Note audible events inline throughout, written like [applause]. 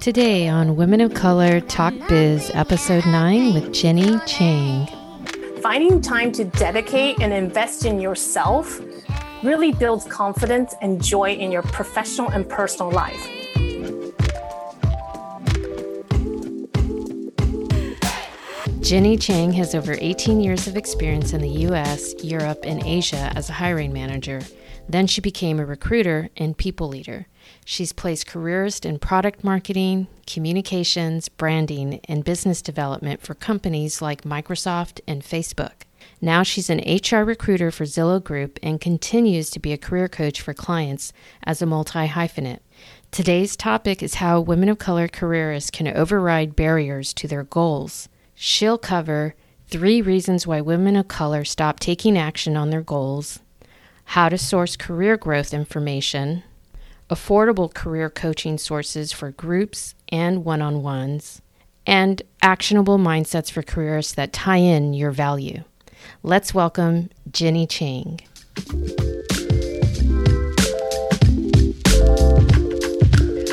Today on Women of Color Talk Biz, Episode 9 with Ginny Cheng. Finding time to dedicate and invest in yourself really builds confidence and joy in your professional and personal life. Ginny Cheng has over 18 years of experience in the US, Europe, and Asia as a hiring manager. Then she became a recruiter and people leader. She's placed careerists in product marketing, communications, branding, and business development for companies like Microsoft and Facebook. Now she's an HR recruiter for Zillow Group and continues to be a career coach for clients as a multi hyphenate. Today's topic is how women of color careerists can override barriers to their goals. She'll cover three reasons why women of color stop taking action on their goals, how to source career growth information, affordable career coaching sources for groups and one on ones, and actionable mindsets for careers that tie in your value. Let's welcome Ginny Cheng.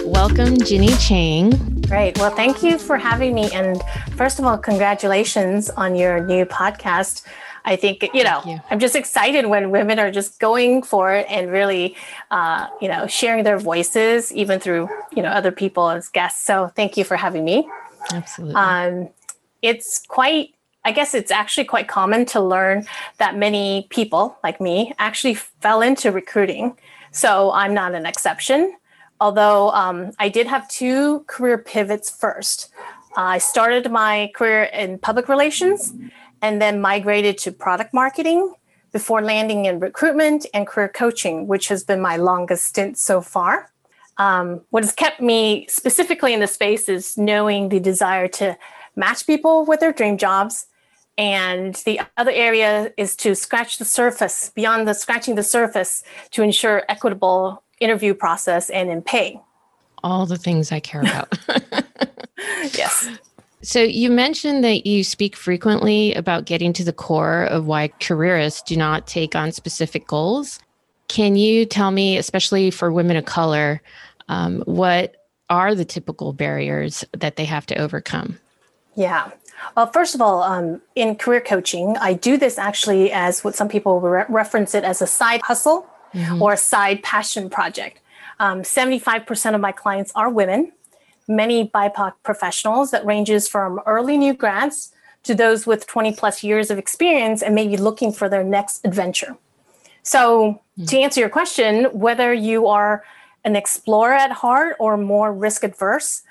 Welcome, Ginny Cheng. Great. Well, thank you for having me. And first of all, congratulations on your new podcast. I think, you know, you. I'm just excited when women are just going for it and really, uh, you know, sharing their voices, even through, you know, other people as guests. So thank you for having me. Absolutely. Um, it's quite I guess it's actually quite common to learn that many people like me actually fell into recruiting. So I'm not an exception. Although um, I did have two career pivots first. Uh, I started my career in public relations and then migrated to product marketing before landing in recruitment and career coaching, which has been my longest stint so far. Um, what has kept me specifically in the space is knowing the desire to match people with their dream jobs. And the other area is to scratch the surface, beyond the scratching the surface, to ensure equitable interview process and in pay. All the things I care about. [laughs] yes. So you mentioned that you speak frequently about getting to the core of why careerists do not take on specific goals. Can you tell me, especially for women of color, um, what are the typical barriers that they have to overcome? Yeah. Well, first of all, um, in career coaching, I do this actually as what some people re- reference it as a side hustle mm-hmm. or a side passion project. Um, 75% of my clients are women many BIPOC professionals that ranges from early new grads to those with 20 plus years of experience and maybe looking for their next adventure. So, mm. to answer your question, whether you are an explorer at heart or more risk adverse,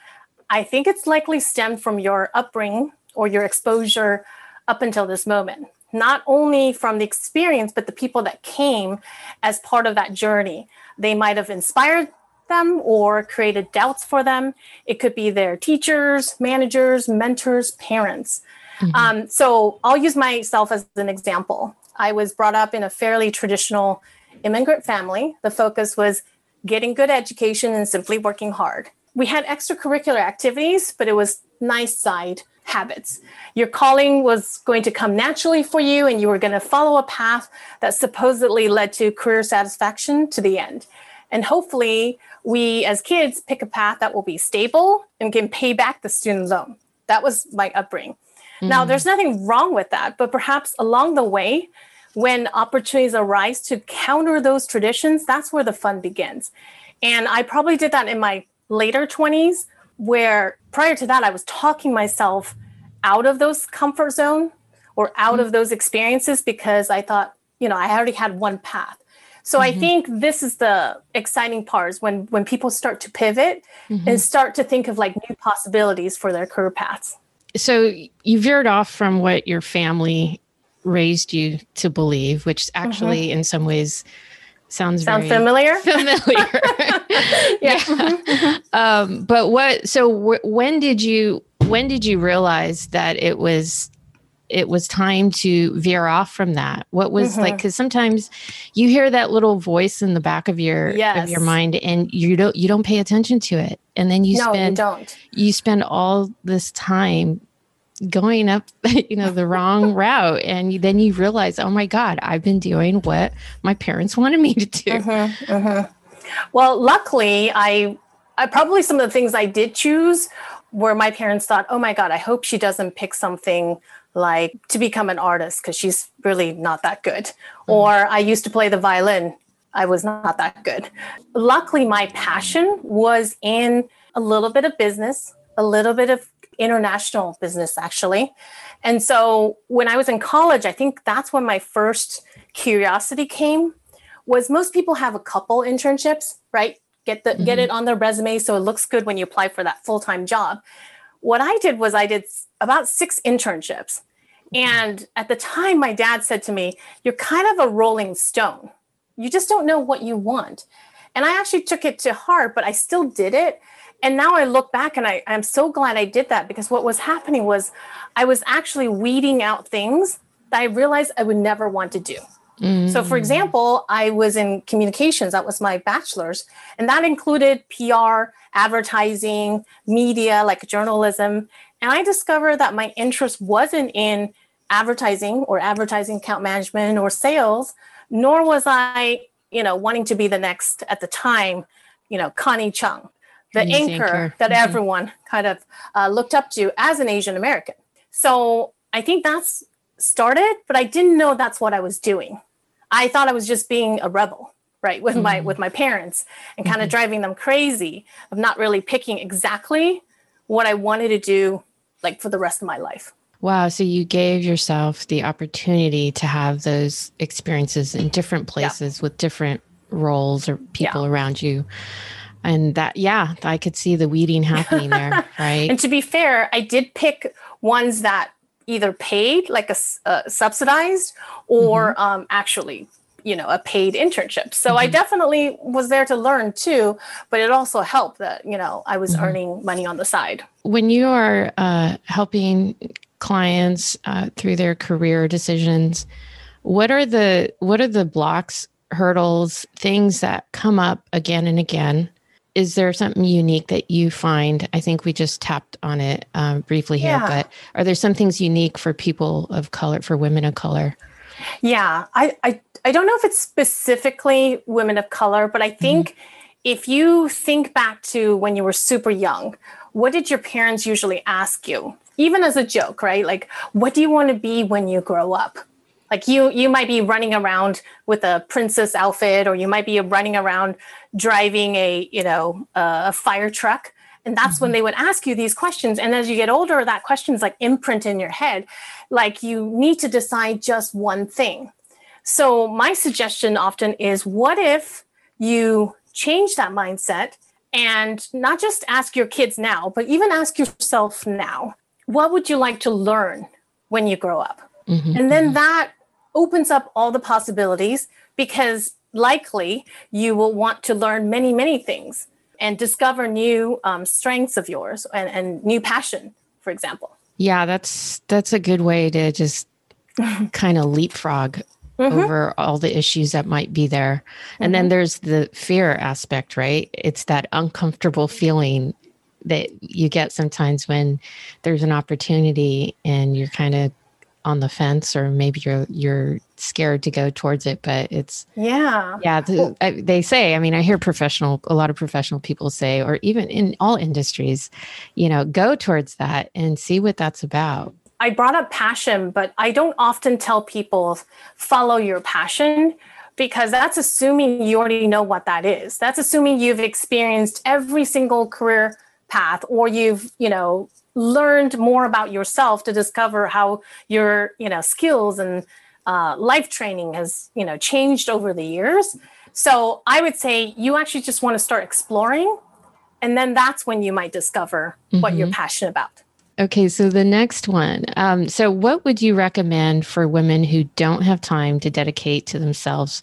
I think it's likely stemmed from your upbringing or your exposure up until this moment. Not only from the experience, but the people that came as part of that journey. They might have inspired them or created doubts for them. It could be their teachers, managers, mentors, parents. Mm-hmm. Um, so I'll use myself as an example. I was brought up in a fairly traditional immigrant family. The focus was getting good education and simply working hard. We had extracurricular activities, but it was nice side habits. Your calling was going to come naturally for you, and you were going to follow a path that supposedly led to career satisfaction to the end. And hopefully, we as kids pick a path that will be stable and can pay back the student loan. That was my upbringing. Mm-hmm. Now, there's nothing wrong with that, but perhaps along the way, when opportunities arise to counter those traditions, that's where the fun begins. And I probably did that in my later 20s, where prior to that, I was talking myself out of those comfort zone or out mm-hmm. of those experiences because I thought, you know, I already had one path. So mm-hmm. I think this is the exciting part is when when people start to pivot mm-hmm. and start to think of like new possibilities for their career paths. So you veered off from what your family raised you to believe, which actually mm-hmm. in some ways sounds sound familiar. [laughs] Familiar. [laughs] yeah. yeah. Um, but what? So w- when did you when did you realize that it was it was time to veer off from that what was mm-hmm. like because sometimes you hear that little voice in the back of your yes. of your mind and you don't you don't pay attention to it and then you no, spend you don't you spend all this time going up, [laughs] you know, the wrong [laughs] route. And then you realize, oh my God, I've been doing what my parents wanted me to do. Mm-hmm, mm-hmm. Well, luckily, I, I probably some of the things I did choose where my parents thought, oh my God, I hope she doesn't pick something like to become an artist because she's really not that good. Mm-hmm. Or I used to play the violin. I was not that good. Luckily, my passion was in a little bit of business, a little bit of international business, actually. And so when I was in college, I think that's when my first curiosity came was most people have a couple internships, right? Get the mm-hmm. get it on their resume so it looks good when you apply for that full-time job. What I did was I did about six internships. And at the time, my dad said to me, You're kind of a rolling stone. You just don't know what you want. And I actually took it to heart, but I still did it. And now I look back and I, I'm so glad I did that because what was happening was I was actually weeding out things that I realized I would never want to do. Mm. So, for example, I was in communications, that was my bachelor's, and that included PR, advertising, media, like journalism. And I discovered that my interest wasn't in advertising or advertising account management or sales, nor was I, you know, wanting to be the next at the time, you know, Connie Chung, the anchor, anchor, that mm-hmm. everyone kind of uh, looked up to as an Asian American. So I think that's started, but I didn't know that's what I was doing. I thought I was just being a rebel right with mm-hmm. my with my parents and kind of mm-hmm. driving them crazy of not really picking exactly what I wanted to do like for the rest of my life. Wow. So you gave yourself the opportunity to have those experiences in different places yeah. with different roles or people yeah. around you. And that, yeah, I could see the weeding happening there. [laughs] Right. and to be fair, I did pick ones that either paid, like a uh, subsidized, or mm-hmm. um, actually you know a paid internship so mm-hmm. i definitely was there to learn too but it also helped that you know i was mm-hmm. earning money on the side when you are uh, helping clients uh, through their career decisions what are the what are the blocks hurdles things that come up again and again is there something unique that you find i think we just tapped on it um, briefly here yeah. but are there some things unique for people of color for women of color yeah i i, I don't know if it's specifically women of color but i think mm-hmm. if you think back to when you were super young what did your parents usually ask you even as a joke, right? Like, what do you want to be when you grow up? Like you, you might be running around with a princess outfit, or you might be running around driving a, you know, a fire truck. And that's mm-hmm. when they would ask you these questions. And as you get older, that question's like imprint in your head. Like you need to decide just one thing. So my suggestion often is, what if you change that mindset and not just ask your kids now, but even ask yourself now what would you like to learn when you grow up? Mm-hmm. And then mm-hmm. that opens up all the possibilities because likely you will want to learn many, many things and discover new um, strengths of yours and, and new passion, for example. Yeah, that's that's a good way to just [laughs] kind of leapfrog mm-hmm. over all the issues that might be there. And mm-hmm. then there's the fear aspect, right? It's that uncomfortable feeling that you get sometimes when there's an opportunity and you're kind of on the fence or maybe you're you're scared to go towards it but it's yeah. yeah the, I, they say i mean i hear professional a lot of professional people say or even in all industries you know go towards that and see what that's about. I brought up passion but i don't often tell people follow your passion because that's assuming you already know what that is. That's assuming you've experienced every single career path or you've you know learned more about yourself to discover how your you know skills and uh, life training has you know changed over the years so i would say you actually just want to start exploring and then that's when you might discover mm-hmm. what you're mm-hmm. passionate about okay so the next one um, so what would you recommend for women who don't have time to dedicate to themselves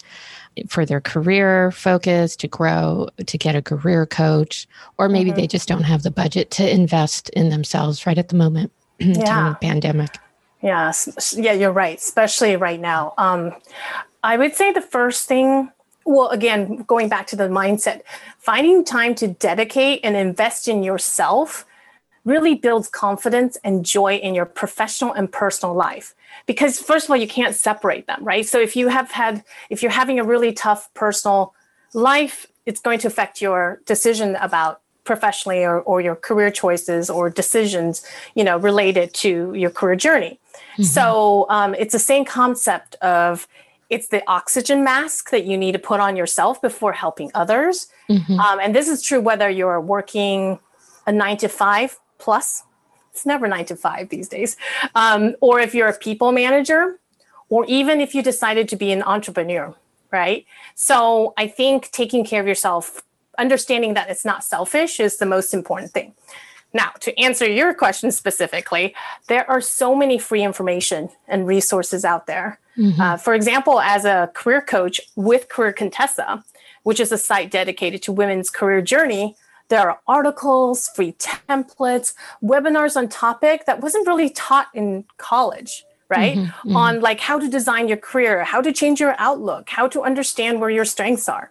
for their career focus to grow to get a career coach or maybe mm-hmm. they just don't have the budget to invest in themselves right at the moment yeah. [clears throat] during the pandemic yeah yeah you're right especially right now um, i would say the first thing well again going back to the mindset finding time to dedicate and invest in yourself really builds confidence and joy in your professional and personal life because first of all you can't separate them right so if you have had if you're having a really tough personal life it's going to affect your decision about professionally or, or your career choices or decisions you know related to your career journey mm-hmm. so um, it's the same concept of it's the oxygen mask that you need to put on yourself before helping others mm-hmm. um, and this is true whether you're working a nine to five plus it's never nine to five these days um, or if you're a people manager or even if you decided to be an entrepreneur right so i think taking care of yourself understanding that it's not selfish is the most important thing. Now, to answer your question specifically, there are so many free information and resources out there. Mm-hmm. Uh, for example, as a career coach with Career Contessa, which is a site dedicated to women's career journey, there are articles, free templates, webinars on topic that wasn't really taught in college right mm-hmm, mm-hmm. on like how to design your career how to change your outlook how to understand where your strengths are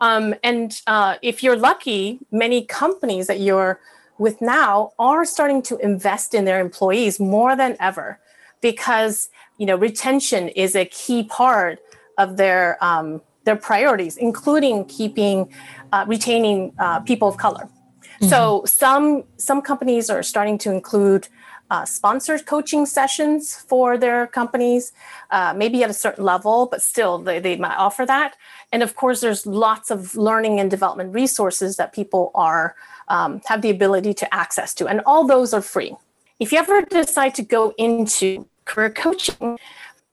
um, and uh, if you're lucky, many companies that you're with now are starting to invest in their employees more than ever because you know retention is a key part of their um, their priorities, including keeping uh, retaining uh, people of color. Mm-hmm. So some some companies are starting to include uh, sponsored coaching sessions for their companies, uh, maybe at a certain level, but still they, they might offer that. And of course, there's lots of learning and development resources that people are um, have the ability to access to, and all those are free. If you ever decide to go into career coaching,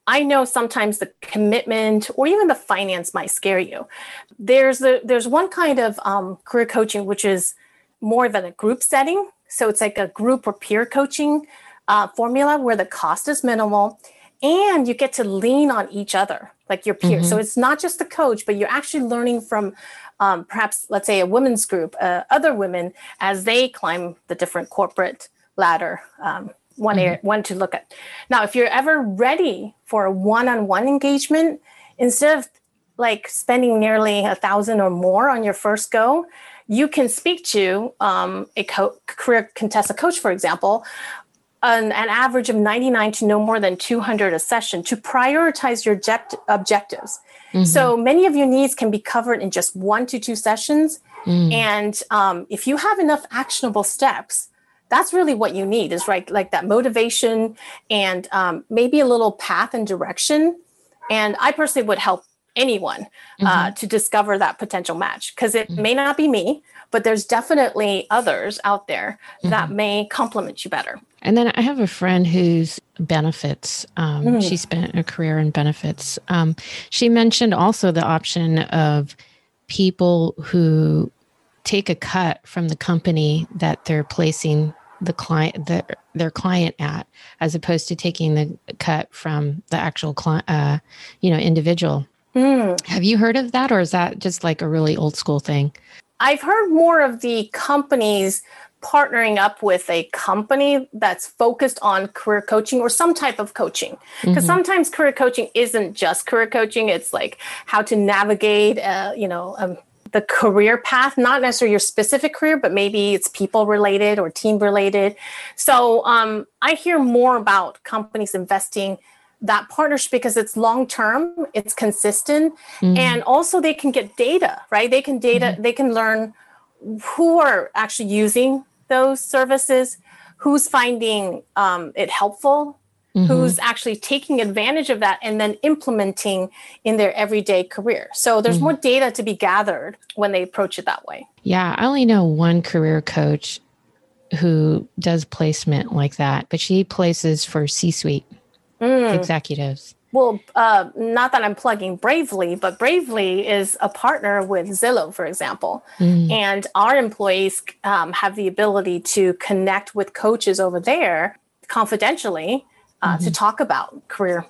I know sometimes the commitment or even the finance might scare you. There's there's one kind of um, career coaching which is more than a group setting. So it's like a group or peer coaching uh, formula where the cost is minimal and you get to lean on each other like your peers. Mm-hmm. So it's not just the coach, but you're actually learning from um, perhaps, let's say, a women's group, uh, other women as they climb the different corporate ladder. Um, one, mm-hmm. area, one to look at. Now, if you're ever ready for a one-on-one engagement, instead of like spending nearly a thousand or more on your first go, you can speak to um, a co- career Contessa coach, for example, an, an, average of 99 to no more than 200 a session to prioritize your object- objectives. Mm-hmm. So many of your needs can be covered in just one to two sessions. Mm. And um, if you have enough actionable steps, that's really what you need is right like that motivation and um, maybe a little path and direction. And I personally would help anyone uh, mm-hmm. to discover that potential match because it mm-hmm. may not be me, but there's definitely others out there mm-hmm. that may complement you better. And then I have a friend who's benefits. Um, mm. She spent a career in benefits. Um, she mentioned also the option of people who take a cut from the company that they're placing the client the, their client at as opposed to taking the cut from the actual client uh, you know individual mm. have you heard of that or is that just like a really old school thing i've heard more of the companies partnering up with a company that's focused on career coaching or some type of coaching because mm-hmm. sometimes career coaching isn't just career coaching it's like how to navigate uh, you know um, the career path not necessarily your specific career but maybe it's people related or team related so um, i hear more about companies investing that partnership because it's long term it's consistent mm-hmm. and also they can get data right they can data mm-hmm. they can learn who are actually using those services, who's finding um, it helpful, mm-hmm. who's actually taking advantage of that and then implementing in their everyday career. So there's mm-hmm. more data to be gathered when they approach it that way. Yeah, I only know one career coach who does placement like that, but she places for C suite mm. executives. Well, uh, not that I'm plugging Bravely, but Bravely is a partner with Zillow, for example. Mm. And our employees um, have the ability to connect with coaches over there confidentially uh, mm-hmm. to talk about career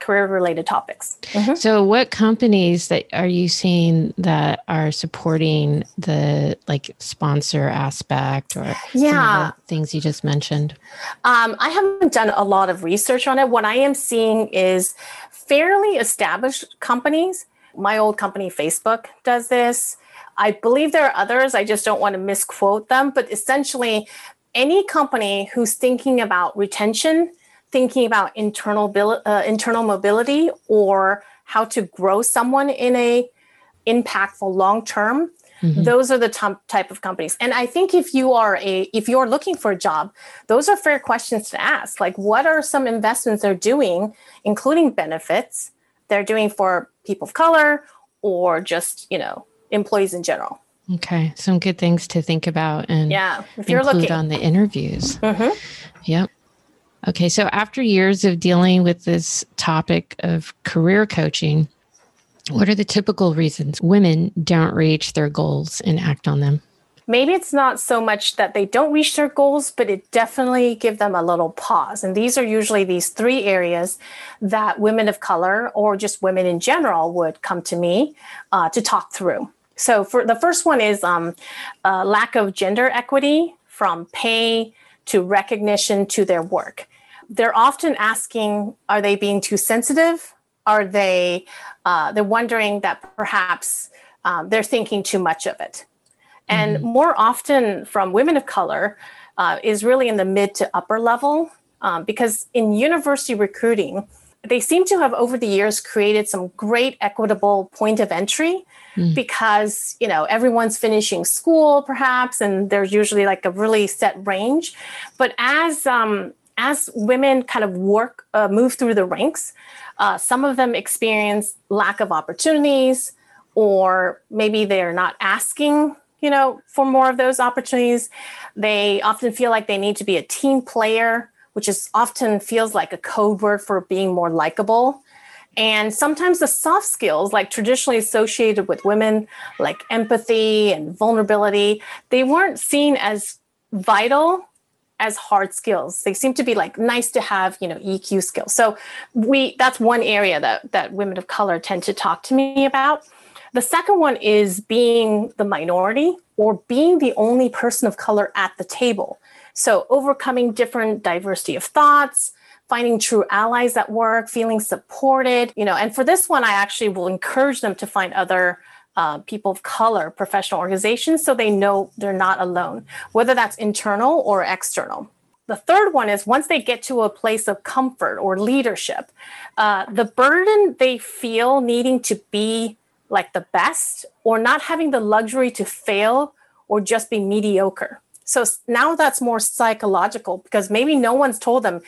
career related topics. Mm-hmm. So what companies that are you seeing that are supporting the like sponsor aspect or yeah things you just mentioned? Um, I haven't done a lot of research on it. What I am seeing is fairly established companies. My old company, Facebook, does this. I believe there are others. I just don't want to misquote them, but essentially, any company who's thinking about retention, thinking about internal uh, internal mobility, or how to grow someone in a impactful long term, Mm-hmm. Those are the t- type of companies. And I think if you are a if you're looking for a job, those are fair questions to ask. Like what are some investments they're doing, including benefits they're doing for people of color or just, you know, employees in general. Okay, some good things to think about and yeah, if you're looking on the interviews. Mm-hmm. Yep. Okay, so after years of dealing with this topic of career coaching, what are the typical reasons women don't reach their goals and act on them? Maybe it's not so much that they don't reach their goals, but it definitely give them a little pause. And these are usually these three areas that women of color or just women in general would come to me uh, to talk through. So for the first one is um, lack of gender equity from pay to recognition to their work. They're often asking, are they being too sensitive? Are they uh, they're wondering that perhaps um, they're thinking too much of it. And mm-hmm. more often from women of color uh, is really in the mid to upper level um, because in university recruiting, they seem to have over the years created some great equitable point of entry mm. because you know everyone's finishing school perhaps and there's usually like a really set range but as um, as women kind of work uh, move through the ranks uh, some of them experience lack of opportunities, or maybe they're not asking, you know, for more of those opportunities. They often feel like they need to be a team player, which is often feels like a code word for being more likable. And sometimes the soft skills, like traditionally associated with women, like empathy and vulnerability, they weren't seen as vital as hard skills. They seem to be like nice to have, you know, EQ skills. So we that's one area that that women of color tend to talk to me about. The second one is being the minority or being the only person of color at the table. So overcoming different diversity of thoughts, finding true allies at work, feeling supported, you know, and for this one I actually will encourage them to find other uh, people of color professional organizations so they know they're not alone, whether that's internal or external. The third one is once they get to a place of comfort or leadership, uh, the burden they feel needing to be like the best or not having the luxury to fail or just be mediocre. So now that's more psychological because maybe no one's told them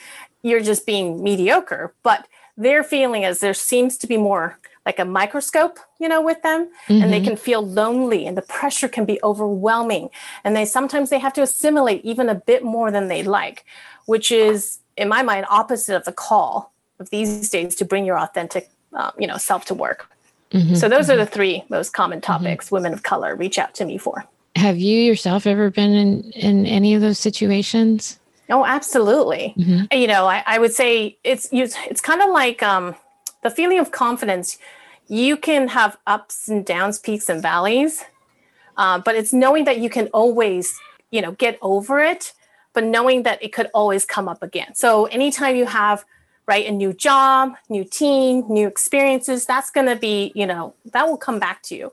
you're just being mediocre, but their feeling is there seems to be more like a microscope, you know, with them, mm-hmm. and they mm-hmm. can feel lonely and the pressure can be overwhelming. And they sometimes they have to assimilate even a bit more than they like, which is in my mind opposite of the call of these days to bring your authentic, uh, you know, self to work. Mm-hmm. So those mm-hmm. are the three most common mm-hmm. topics women of color reach out to me for. Have you yourself ever been in in any of those situations? Oh, absolutely. Mm-hmm. You know, I, I, would say it's it's kind of like um, the feeling of confidence, you can have ups and downs, peaks and valleys, uh, but it's knowing that you can always, you know, get over it, but knowing that it could always come up again. So anytime you have right a new job new team new experiences that's going to be you know that will come back to you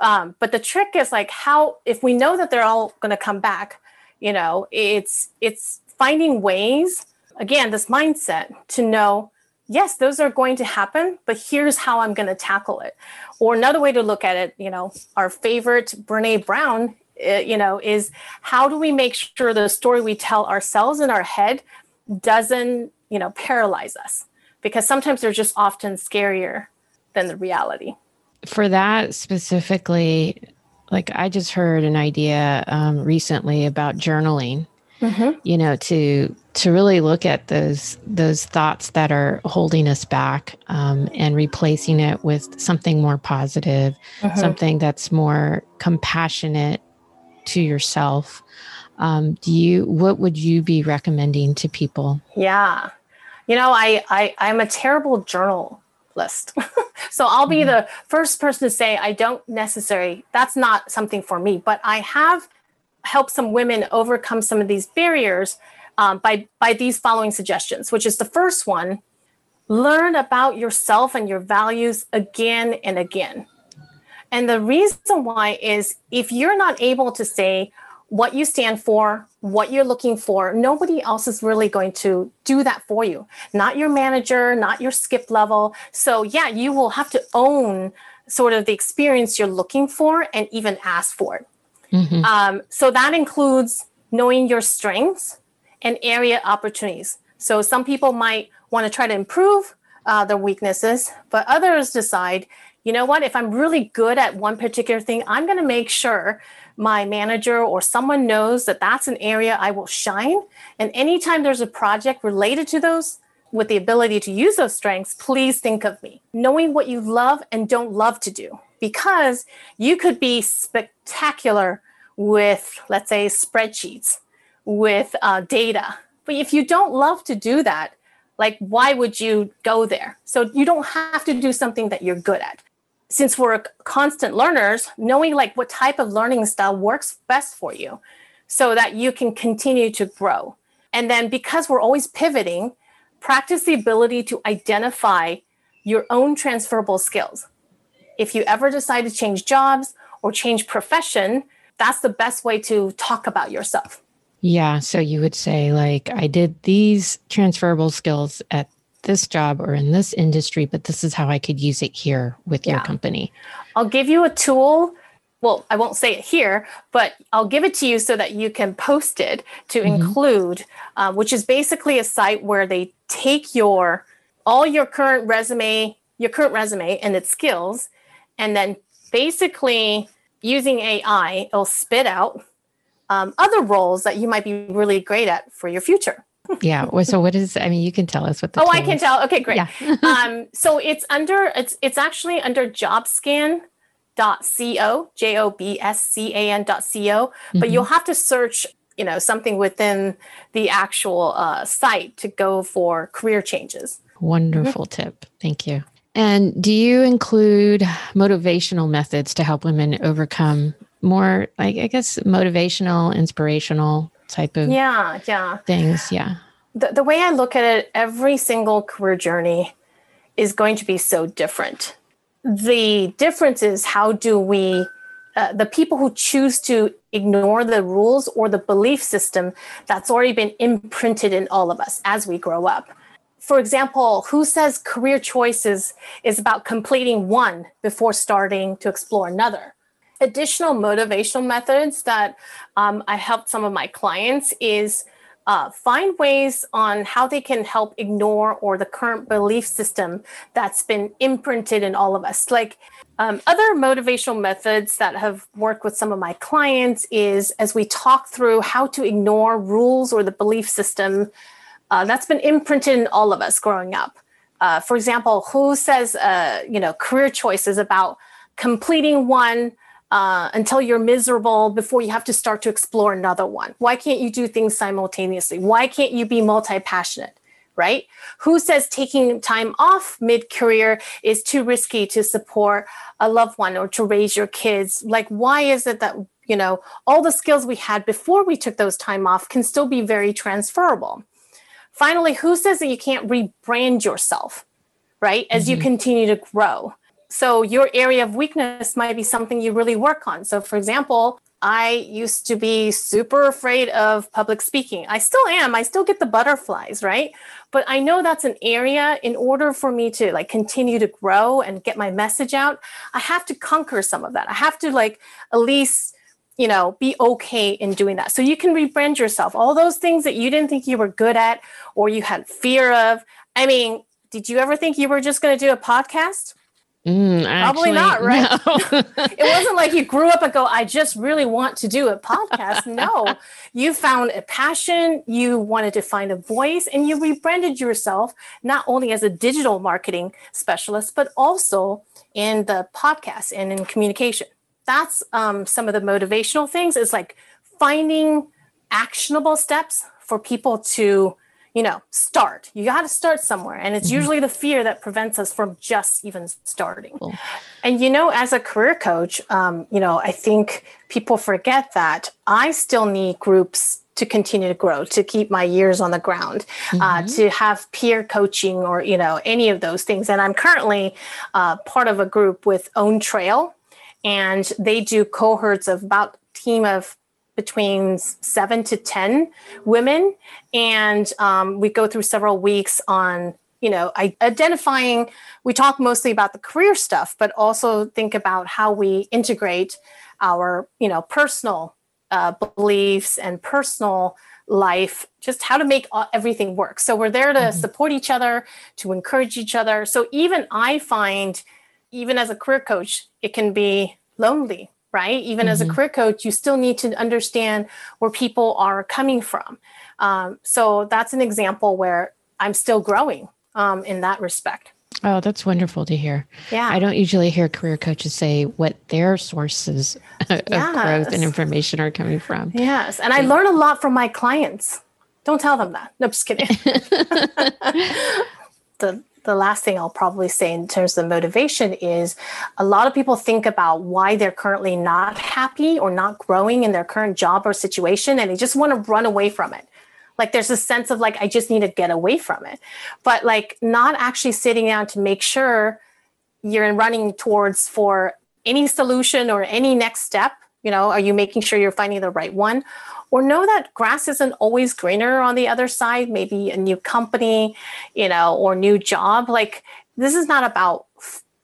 um, but the trick is like how if we know that they're all going to come back you know it's it's finding ways again this mindset to know yes, those are going to happen, but here's how I'm going to tackle it. Or another way to look at it, you know, our favorite Brene Brown, uh, you know, is how do we make sure the story we tell ourselves in our head doesn't, you know, paralyze us? Because sometimes they're just often scarier than the reality. For that specifically, like I just heard an idea um, recently about journaling mm-hmm. you know to to really look at those those thoughts that are holding us back um, and replacing it with something more positive mm-hmm. something that's more compassionate to yourself um, do you what would you be recommending to people yeah you know i, I i'm a terrible journal list. [laughs] so I'll be mm-hmm. the first person to say I don't necessarily that's not something for me, but I have help some women overcome some of these barriers um, by by these following suggestions which is the first one learn about yourself and your values again and again and the reason why is if you're not able to say what you stand for, what you're looking for. Nobody else is really going to do that for you. Not your manager, not your skip level. So, yeah, you will have to own sort of the experience you're looking for and even ask for it. Mm-hmm. Um, so, that includes knowing your strengths and area opportunities. So, some people might want to try to improve uh, their weaknesses, but others decide, you know what, if I'm really good at one particular thing, I'm going to make sure my manager or someone knows that that's an area I will shine. And anytime there's a project related to those with the ability to use those strengths, please think of me. Knowing what you love and don't love to do, because you could be spectacular with, let's say, spreadsheets, with uh, data. But if you don't love to do that, like why would you go there? So you don't have to do something that you're good at since we're constant learners, knowing like what type of learning style works best for you so that you can continue to grow. And then because we're always pivoting, practice the ability to identify your own transferable skills. If you ever decide to change jobs or change profession, that's the best way to talk about yourself. Yeah. So you would say, like, I did these transferable skills at this job or in this industry, but this is how I could use it here with yeah. your company. I'll give you a tool. Well, I won't say it here, but I'll give it to you so that you can post it to mm-hmm. include, uh, which is basically a site where they take your all your current resume, your current resume and its skills, and then basically using AI, it'll spit out um, other roles that you might be really great at for your future yeah. So what is? I mean, you can tell us what the. Oh, I can is. tell. Okay, great. Yeah. [laughs] um, so it's under. It's it's actually under JobScan dot co j o b s c a n dot co mm-hmm. but you'll have to search you know something within the actual uh, site to go for career changes wonderful mm-hmm. tip thank you and do you include motivational methods to help women overcome more like i guess motivational inspirational type of yeah yeah. things? Yeah. The, the way i look at it every single career journey is going to be so different. The difference is how do we uh, the people who choose to ignore the rules or the belief system that's already been imprinted in all of us as we grow up for example who says career choices is about completing one before starting to explore another additional motivational methods that um, I helped some of my clients is uh, find ways on how they can help ignore or the current belief system that's been imprinted in all of us. Like um, other motivational methods that have worked with some of my clients is as we talk through how to ignore rules or the belief system uh, that's been imprinted in all of us growing up. Uh, for example, who says uh, you know career choice is about completing one uh, until you're miserable before you have to start to explore another one? Why can't you do things simultaneously? Why can't you be multi passionate? Right? Who says taking time off mid career is too risky to support a loved one or to raise your kids? Like, why is it that, you know, all the skills we had before we took those time off can still be very transferable? Finally, who says that you can't rebrand yourself, right? As mm-hmm. you continue to grow? So your area of weakness might be something you really work on. So for example, I used to be super afraid of public speaking. I still am. I still get the butterflies, right? But I know that's an area in order for me to like continue to grow and get my message out, I have to conquer some of that. I have to like at least you know, be okay in doing that. So you can rebrand yourself. All those things that you didn't think you were good at or you had fear of. I mean, did you ever think you were just going to do a podcast? Mm, Probably not, right? No. [laughs] [laughs] it wasn't like you grew up and go, I just really want to do a podcast. [laughs] No, you found a passion, you wanted to find a voice, and you rebranded yourself not only as a digital marketing specialist, but also in the podcast and in communication. That's um, some of the motivational things is like finding actionable steps for people to you know, start. You got to start somewhere. And it's mm-hmm. usually the fear that prevents us from just even starting. Cool. And, you know, as a career coach, um, you know, I think people forget that I still need groups to continue to grow, to keep my years on the ground, uh, mm-hmm. uh, to have peer coaching or, you know, any of those things. And I'm currently uh, part of a group with OwnTrail, and they do cohorts of about team of between seven to 10 women. And um, we go through several weeks on, you know, identifying, we talk mostly about the career stuff, but also think about how we integrate our, you know, personal uh, beliefs and personal life, just how to make everything work. So we're there to mm-hmm. support each other, to encourage each other. So even I find, even as a career coach, it can be lonely right? Even mm-hmm. as a mm-hmm. career coach, you still need to understand where people are coming from. Um, so that's an example where I'm still growing um, in that respect. Oh, that's wonderful to hear. Yeah. I don't usually hear career coaches say what their sources [laughs] of yes. growth and information are coming from. Yes. And I learn a lot from my clients. Don't tell them that. No, just kidding. [laughs] [laughs] the the last thing I'll probably say in terms of motivation is a lot of people think about why they're currently not happy or not growing in their current job or situation and they just want to run away from it. Like there's a sense of like, I just need to get away from it. But like not actually sitting down to make sure you're running towards for any solution or any next step. You know, are you making sure you're finding the right one? Or know that grass isn't always greener on the other side, maybe a new company, you know, or new job. Like this is not about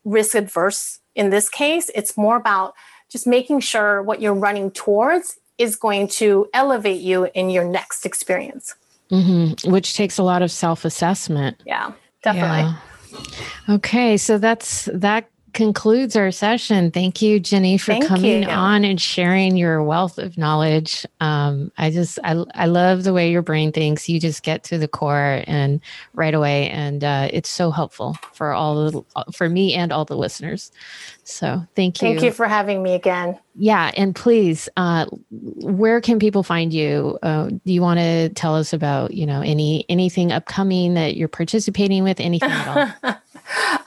risk adverse in this case. It's more about just making sure what you're running towards is going to elevate you in your next experience. Mm-hmm. Which takes a lot of self assessment. Yeah, definitely. Yeah. Okay, so that's that concludes our session. Thank you, Ginny, for Thank coming you. on and sharing your wealth of knowledge. Um, I just, I, I love the way your brain thinks. You just get to the core and right away, and uh, it's so helpful for all the, for me and all the listeners. So thank you. Thank you for having me again. Yeah, and please, uh, where can people find you? Uh, do you want to tell us about, you know, any anything upcoming that you're participating with? Anything at all?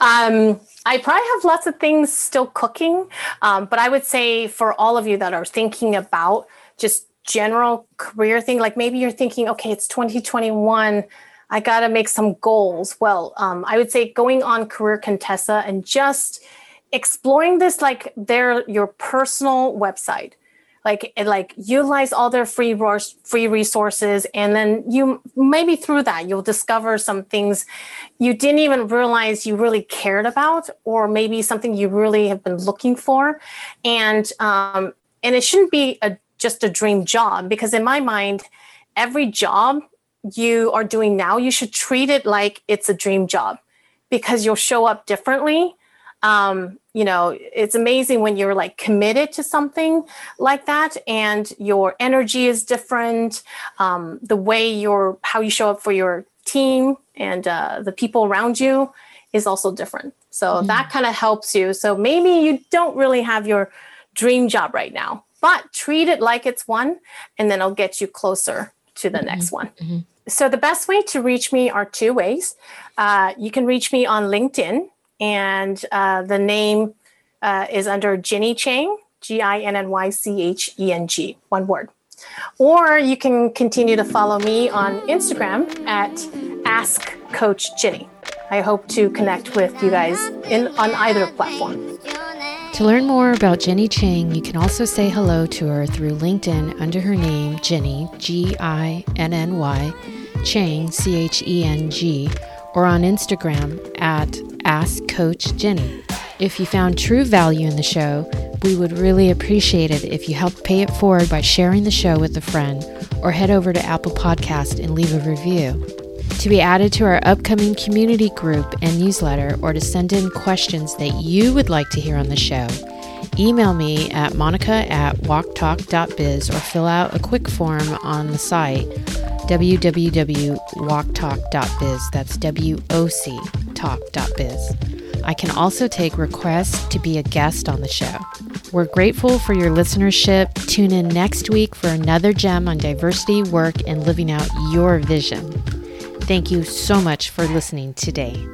[laughs] um, I probably have lots of things still cooking, um, but I would say for all of you that are thinking about just general career thing, like maybe you're thinking, okay, it's 2021. I got to make some goals. Well, um, I would say going on Career Contessa and just exploring this like their your personal website like like utilize all their free free resources and then you maybe through that you'll discover some things you didn't even realize you really cared about or maybe something you really have been looking for. And um, and it shouldn't be a just a dream job because in my mind every job you are doing now you should treat it like it's a dream job because you'll show up differently um, you know, it's amazing when you're like committed to something like that and your energy is different. Um, the way you're, how you show up for your team and uh, the people around you is also different. So mm-hmm. that kind of helps you. So maybe you don't really have your dream job right now, but treat it like it's one, and then it'll get you closer to the mm-hmm. next one. Mm-hmm. So the best way to reach me are two ways. Uh, you can reach me on LinkedIn and uh, the name uh, is under Ginny Cheng, G I N N Y C H E N G, one word. Or you can continue to follow me on Instagram at Ask Coach Ginny. I hope to connect with you guys in on either platform. To learn more about Ginny Cheng, you can also say hello to her through LinkedIn under her name, Ginny G I N N Y, Cheng C H E N G, or on Instagram at Ask Coach Ginny. If you found true value in the show, we would really appreciate it if you helped pay it forward by sharing the show with a friend or head over to Apple Podcast and leave a review. To be added to our upcoming community group and newsletter or to send in questions that you would like to hear on the show, email me at monica at woctalk.biz or fill out a quick form on the site www.woctalk.biz. That's W O C talk.biz. I can also take requests to be a guest on the show. We're grateful for your listenership. Tune in next week for another gem on diversity, work, and living out your vision. Thank you so much for listening today.